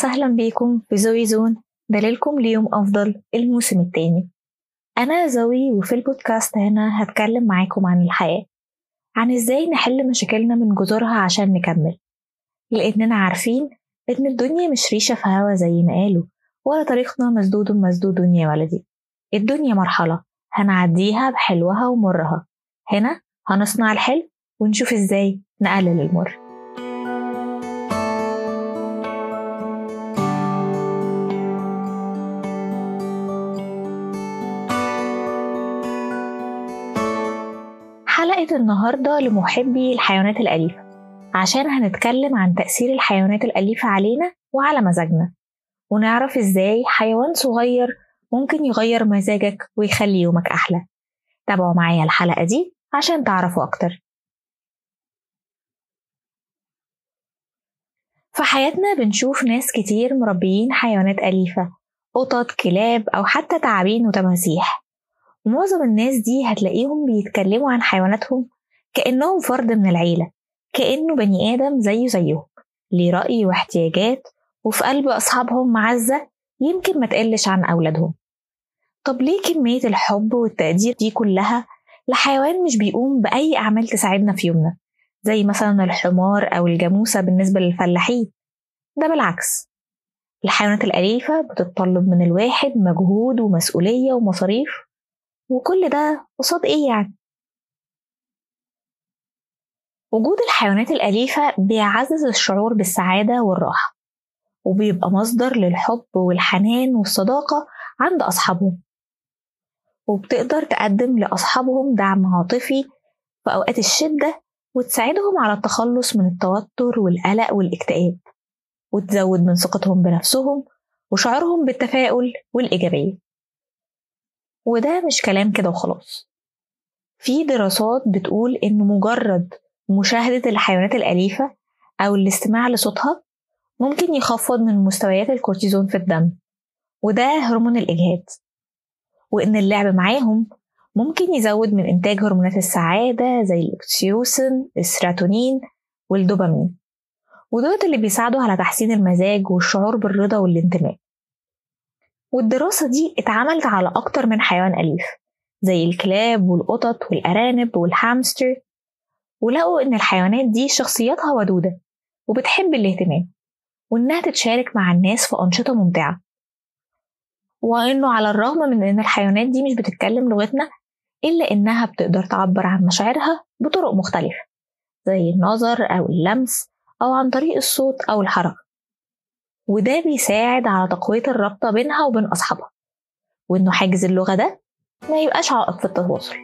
وسهلا بيكم في زوي زون. دليلكم ليوم أفضل الموسم التاني. أنا زوي وفي البودكاست هنا هتكلم معاكم عن الحياة. عن إزاي نحل مشاكلنا من جذورها عشان نكمل. لأننا عارفين إن الدنيا مش ريشة في هوا زي ما قالوا ولا طريقنا مسدود مسدود يا ولدي. الدنيا مرحلة هنعديها بحلوها ومرها. هنا هنصنع الحلو ونشوف إزاي نقلل المر. النهاردة لمحبي الحيوانات الأليفة. عشان هنتكلم عن تأثير الحيوانات الأليفة علينا وعلى مزاجنا. ونعرف إزاي حيوان صغير ممكن يغير مزاجك ويخلي يومك أحلى. تابعوا معايا الحلقة دي عشان تعرفوا أكتر. في حياتنا بنشوف ناس كتير مربيين حيوانات أليفة. قطط كلاب أو حتى تعابين وتماسيح. ومعظم الناس دي هتلاقيهم بيتكلموا عن حيواناتهم كأنهم فرد من العيلة كأنه بني آدم زيه زيهم ليه رأي واحتياجات وفي قلب أصحابهم معزة يمكن ما تقلش عن أولادهم. طب ليه كمية الحب والتقدير دي كلها لحيوان مش بيقوم بأي أعمال تساعدنا في يومنا؟ زي مثلا الحمار أو الجاموسة بالنسبة للفلاحين. ده بالعكس. الحيوانات الأليفة بتتطلب من الواحد مجهود ومسؤولية ومصاريف وكل ده قصاد إيه يعني؟ وجود الحيوانات الأليفة بيعزز الشعور بالسعادة والراحة وبيبقى مصدر للحب والحنان والصداقة عند أصحابهم وبتقدر تقدم لأصحابهم دعم عاطفي في أوقات الشدة وتساعدهم على التخلص من التوتر والقلق والاكتئاب وتزود من ثقتهم بنفسهم وشعورهم بالتفاؤل والإيجابية وده مش كلام كده وخلاص. في دراسات بتقول إن مجرد مشاهدة الحيوانات الأليفة أو الاستماع لصوتها ممكن يخفض من مستويات الكورتيزون في الدم وده هرمون الإجهاد. وإن اللعب معاهم ممكن يزود من إنتاج هرمونات السعادة زي الأوكسيتوسين السيروتونين والدوبامين. ودولت اللي بيساعدوا على تحسين المزاج والشعور بالرضا والانتماء. والدراسة دي اتعملت على أكتر من حيوان أليف زي الكلاب والقطط والأرانب والهامستر ولقوا إن الحيوانات دي شخصياتها ودودة وبتحب الاهتمام وإنها تتشارك مع الناس في أنشطة ممتعة. وإنه على الرغم من إن الحيوانات دي مش بتتكلم لغتنا إلا إنها بتقدر تعبر عن مشاعرها بطرق مختلفة زي النظر أو اللمس أو عن طريق الصوت أو الحركة. وده بيساعد على تقوية الرابطة بينها وبين أصحابها وإنه حاجز اللغة ده ما يبقاش عائق في التواصل.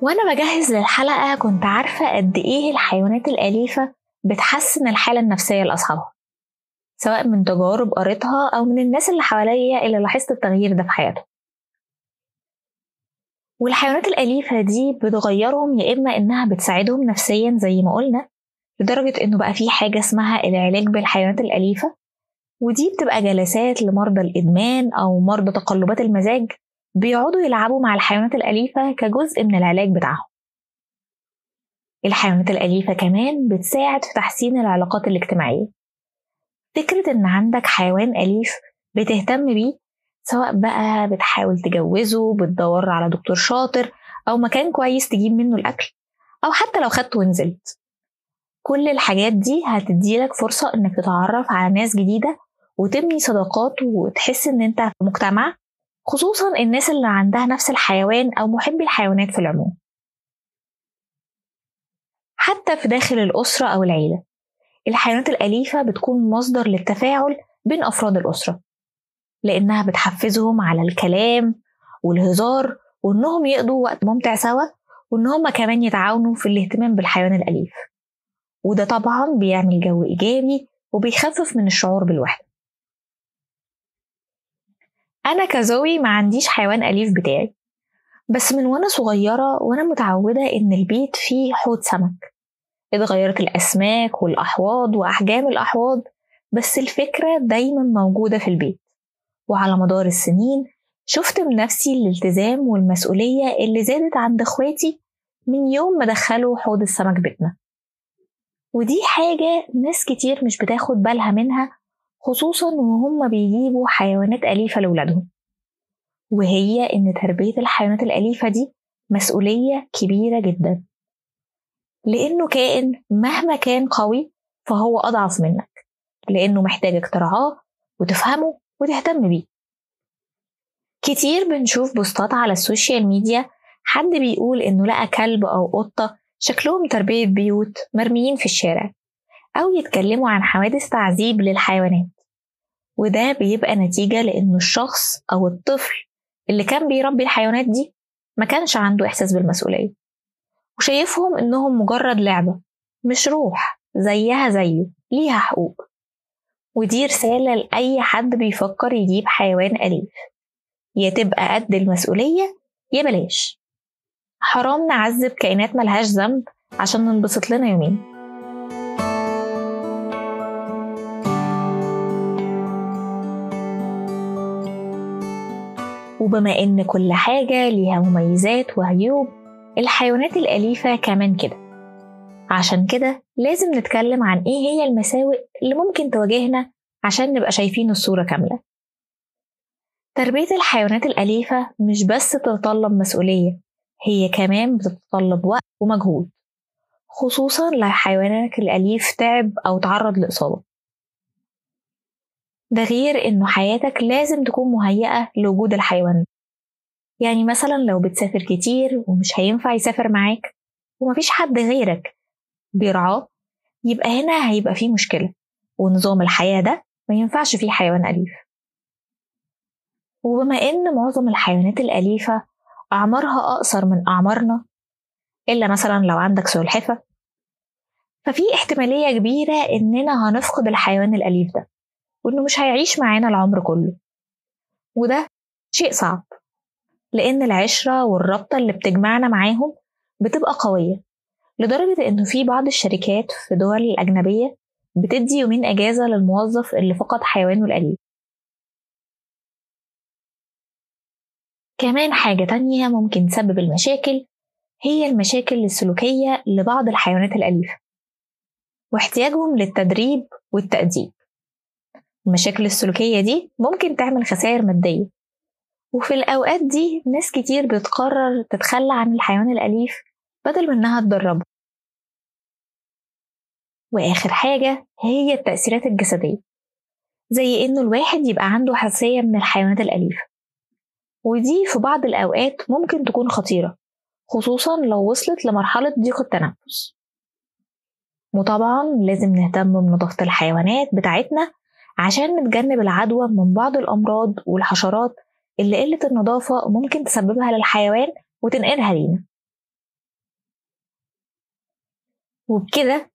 وأنا بجهز للحلقة كنت عارفة قد إيه الحيوانات الأليفة بتحسن الحالة النفسية لأصحابها سواء من تجارب قريتها أو من الناس اللي حواليا اللي لاحظت التغيير ده في حياتهم. والحيوانات الأليفة دي بتغيرهم يا إما إنها بتساعدهم نفسيا زي ما قلنا لدرجة إنه بقى في حاجة اسمها العلاج بالحيوانات الأليفة ودي بتبقى جلسات لمرضى الإدمان أو مرضى تقلبات المزاج بيقعدوا يلعبوا مع الحيوانات الأليفة كجزء من العلاج بتاعهم. الحيوانات الأليفة كمان بتساعد في تحسين العلاقات الاجتماعية. فكرة إن عندك حيوان أليف بتهتم بيه سواء بقى بتحاول تجوزه بتدور على دكتور شاطر أو مكان كويس تجيب منه الأكل أو حتى لو خدته ونزلت. كل الحاجات دي هتديلك فرصة إنك تتعرف على ناس جديدة وتبني صداقات وتحس إن أنت في مجتمع خصوصا الناس اللي عندها نفس الحيوان أو محبي الحيوانات في العموم. حتى في داخل الأسرة أو العيلة الحيوانات الأليفة بتكون مصدر للتفاعل بين أفراد الأسرة. لأنها بتحفزهم على الكلام والهزار وإنهم يقضوا وقت ممتع سوا وإن هما كمان يتعاونوا في الاهتمام بالحيوان الأليف. وده طبعا بيعمل جو إيجابي وبيخفف من الشعور بالوحدة. أنا كزوي ما عنديش حيوان أليف بتاعي بس من وأنا صغيرة وأنا متعودة إن البيت فيه حوض سمك. اتغيرت الأسماك والأحواض وأحجام الأحواض بس الفكرة دايما موجودة في البيت. وعلى مدار السنين شفت بنفسي الالتزام والمسؤولية اللي زادت عند اخواتي من يوم ما دخلوا حوض السمك بيتنا. ودي حاجة ناس كتير مش بتاخد بالها منها خصوصا وهم بيجيبوا حيوانات أليفة لولادهم وهي إن تربية الحيوانات الأليفة دي مسؤولية كبيرة جدا. لأنه كائن مهما كان قوي فهو أضعف منك لأنه محتاجك ترعاه وتفهمه وتهتم بيه. كتير بنشوف بوستات على social media حد بيقول إنه لقى كلب أو قطة شكلهم تربية بيوت مرميين في الشارع أو يتكلموا عن حوادث تعذيب للحيوانات. وده بيبقى نتيجة لأنه الشخص أو الطفل اللي كان بيربي الحيوانات دي ما كانش عنده إحساس بالمسؤولية. وشايفهم إنهم مجرد لعبة مش روح زيها زيه ليها حقوق. ودي رسالة لأي حد بيفكر يجيب حيوان أليف. يا تبقى قد المسؤولية يا بلاش. حرام نعذب كائنات ملهاش ذنب عشان ننبسط لنا يومين. وبما إن كل حاجة ليها مميزات وعيوب الحيوانات الأليفة كمان كده. عشان كده لازم نتكلم عن إيه هي المساوئ اللي ممكن تواجهنا عشان نبقى شايفين الصورة كاملة. تربية الحيوانات الأليفة مش بس تتطلب مسؤولية هي كمان بتتطلب وقت ومجهود خصوصا لو حيوانك الأليف تعب أو تعرض لإصابة. ده غير إنه حياتك لازم تكون مهيئة لوجود الحيوان. يعني مثلا لو بتسافر كتير ومش هينفع يسافر معاك ومفيش حد غيرك بيرعاه يبقى هنا هيبقى فيه مشكلة ونظام الحياة ده ما ينفعش فيه حيوان أليف. وبما إن معظم الحيوانات الأليفة أعمارها أقصر من أعمارنا إلا مثلا لو عندك سلحفة ففي احتمالية كبيرة إننا هنفقد الحيوان الأليف ده وإنه مش هيعيش معانا العمر كله. وده شيء صعب لأن العشرة والرابطة اللي بتجمعنا معاهم بتبقى قوية. لدرجة إنه في بعض الشركات في دول الأجنبية بتدي يومين أجازة للموظف اللي فقد حيوانه الأليف. كمان حاجة تانية ممكن تسبب المشاكل هي المشاكل السلوكية لبعض الحيوانات الأليفة واحتياجهم للتدريب والتأديب. المشاكل السلوكية دي ممكن تعمل خسائر مادية وفي الأوقات دي ناس كتير بتقرر تتخلى عن الحيوان الأليف بدل من إنها تدربه. وآخر حاجة هي التأثيرات الجسدية زي إنه الواحد يبقى عنده حساسية من الحيوانات الأليفة. ودي في بعض الأوقات ممكن تكون خطيرة خصوصا لو وصلت لمرحلة ضيق التنفس. وطبعا لازم نهتم بنظافة الحيوانات بتاعتنا عشان نتجنب العدوى من بعض الأمراض والحشرات اللي قلة النظافة ممكن تسببها للحيوان وتنقلها لينا. وبكده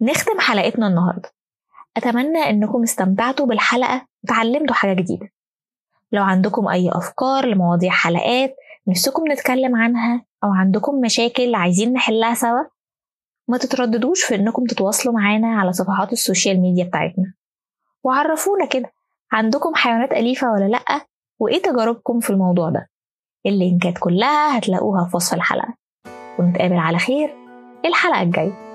نختم حلقتنا النهاردة. أتمنى إنكم استمتعتوا بالحلقة وتعلمتوا حاجة جديدة. لو عندكم أي أفكار لمواضيع حلقات نفسكم نتكلم عنها أو عندكم مشاكل عايزين نحلها سوا ما تترددوش في إنكم تتواصلوا معانا على صفحات ال social media بتاعتنا. وعرفونا كده عندكم حيوانات أليفة ولا لأ؟ وإيه تجاربكم في الموضوع ده؟ اللينكات كلها هتلاقوها في وصف الحلقة. ونتقابل على خير. الحلقة الجاية.